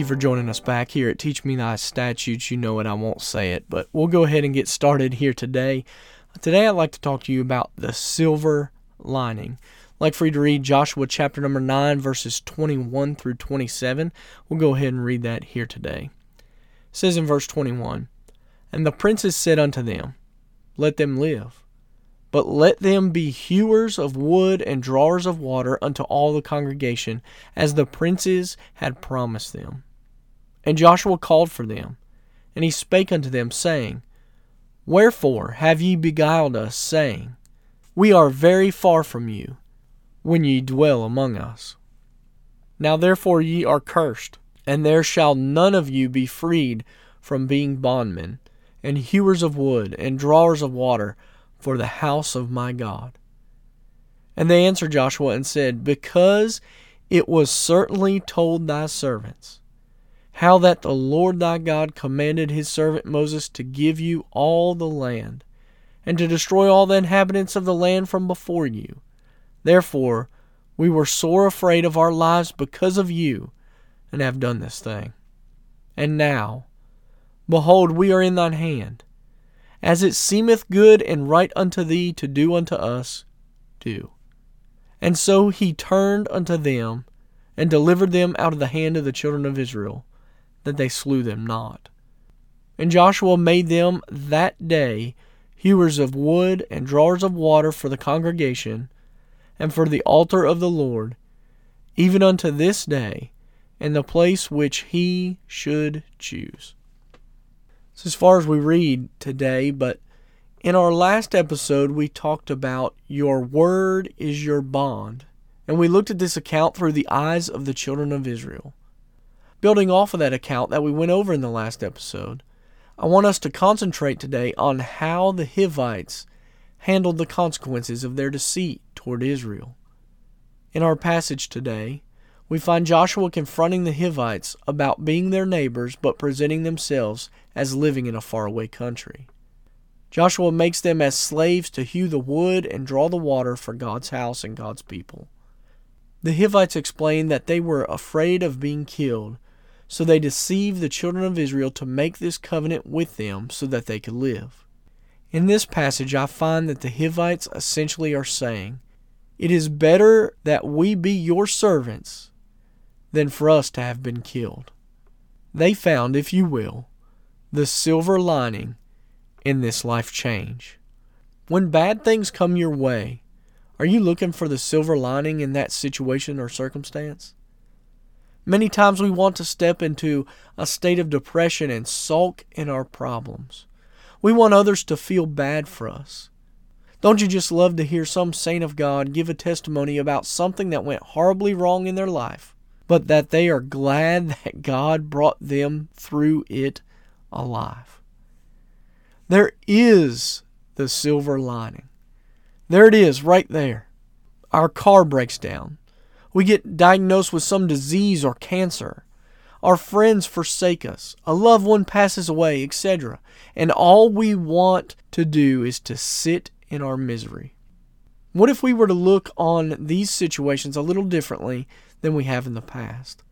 You for joining us back here at Teach Me Thy Statutes. You know it, I won't say it, but we'll go ahead and get started here today. Today, I'd like to talk to you about the silver lining. I'd like for you to read Joshua chapter number 9, verses 21 through 27. We'll go ahead and read that here today. It says in verse 21 And the princes said unto them, Let them live. But let them be hewers of wood and drawers of water unto all the congregation, as the princes had promised them. And Joshua called for them, and he spake unto them, saying, Wherefore have ye beguiled us, saying, We are very far from you, when ye dwell among us? Now therefore ye are cursed, and there shall none of you be freed from being bondmen, and hewers of wood, and drawers of water, for the house of my God. And they answered Joshua and said, Because it was certainly told thy servants, how that the Lord thy God commanded his servant Moses to give you all the land, and to destroy all the inhabitants of the land from before you. Therefore, we were sore afraid of our lives because of you, and have done this thing. And now, behold, we are in thine hand as it seemeth good and right unto thee to do unto us, do. And so he turned unto them, and delivered them out of the hand of the children of Israel, that they slew them not. And Joshua made them that day hewers of wood and drawers of water for the congregation, and for the altar of the Lord, even unto this day, in the place which he should choose. So, as far as we read today, but in our last episode, we talked about your word is your bond, and we looked at this account through the eyes of the children of Israel. Building off of that account that we went over in the last episode, I want us to concentrate today on how the Hivites handled the consequences of their deceit toward Israel. In our passage today, we find Joshua confronting the Hivites about being their neighbors but presenting themselves as living in a faraway country. Joshua makes them as slaves to hew the wood and draw the water for God's house and God's people. The Hivites explain that they were afraid of being killed, so they deceived the children of Israel to make this covenant with them so that they could live. In this passage, I find that the Hivites essentially are saying, It is better that we be your servants than for us to have been killed. They found, if you will, the silver lining in this life change. When bad things come your way, are you looking for the silver lining in that situation or circumstance? Many times we want to step into a state of depression and sulk in our problems. We want others to feel bad for us. Don't you just love to hear some saint of God give a testimony about something that went horribly wrong in their life but that they are glad that God brought them through it alive. There is the silver lining. There it is, right there. Our car breaks down. We get diagnosed with some disease or cancer. Our friends forsake us. A loved one passes away, etc. And all we want to do is to sit in our misery. What if we were to look on these situations a little differently than we have in the past?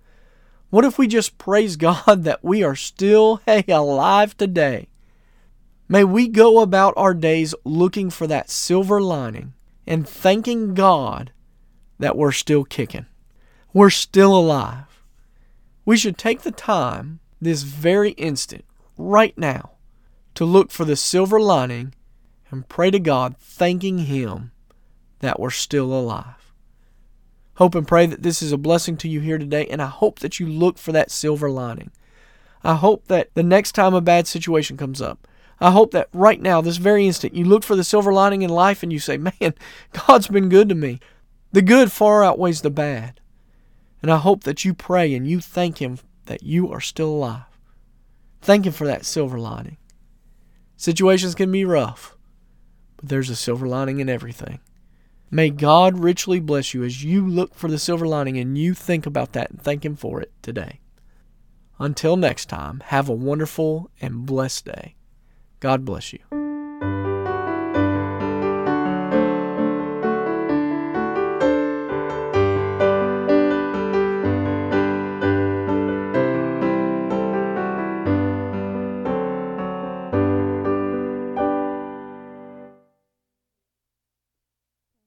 What if we just praise God that we are still hey, alive today? May we go about our days looking for that silver lining and thanking God that we're still kicking. We're still alive. We should take the time, this very instant, right now, to look for the silver lining and pray to God, thanking Him that we're still alive. Hope and pray that this is a blessing to you here today, and I hope that you look for that silver lining. I hope that the next time a bad situation comes up, I hope that right now, this very instant, you look for the silver lining in life and you say, Man, God's been good to me. The good far outweighs the bad. And I hope that you pray and you thank Him that you are still alive. Thank Him for that silver lining. Situations can be rough, but there's a silver lining in everything. May God richly bless you as you look for the silver lining and you think about that and thank Him for it today. Until next time, have a wonderful and blessed day. God bless you.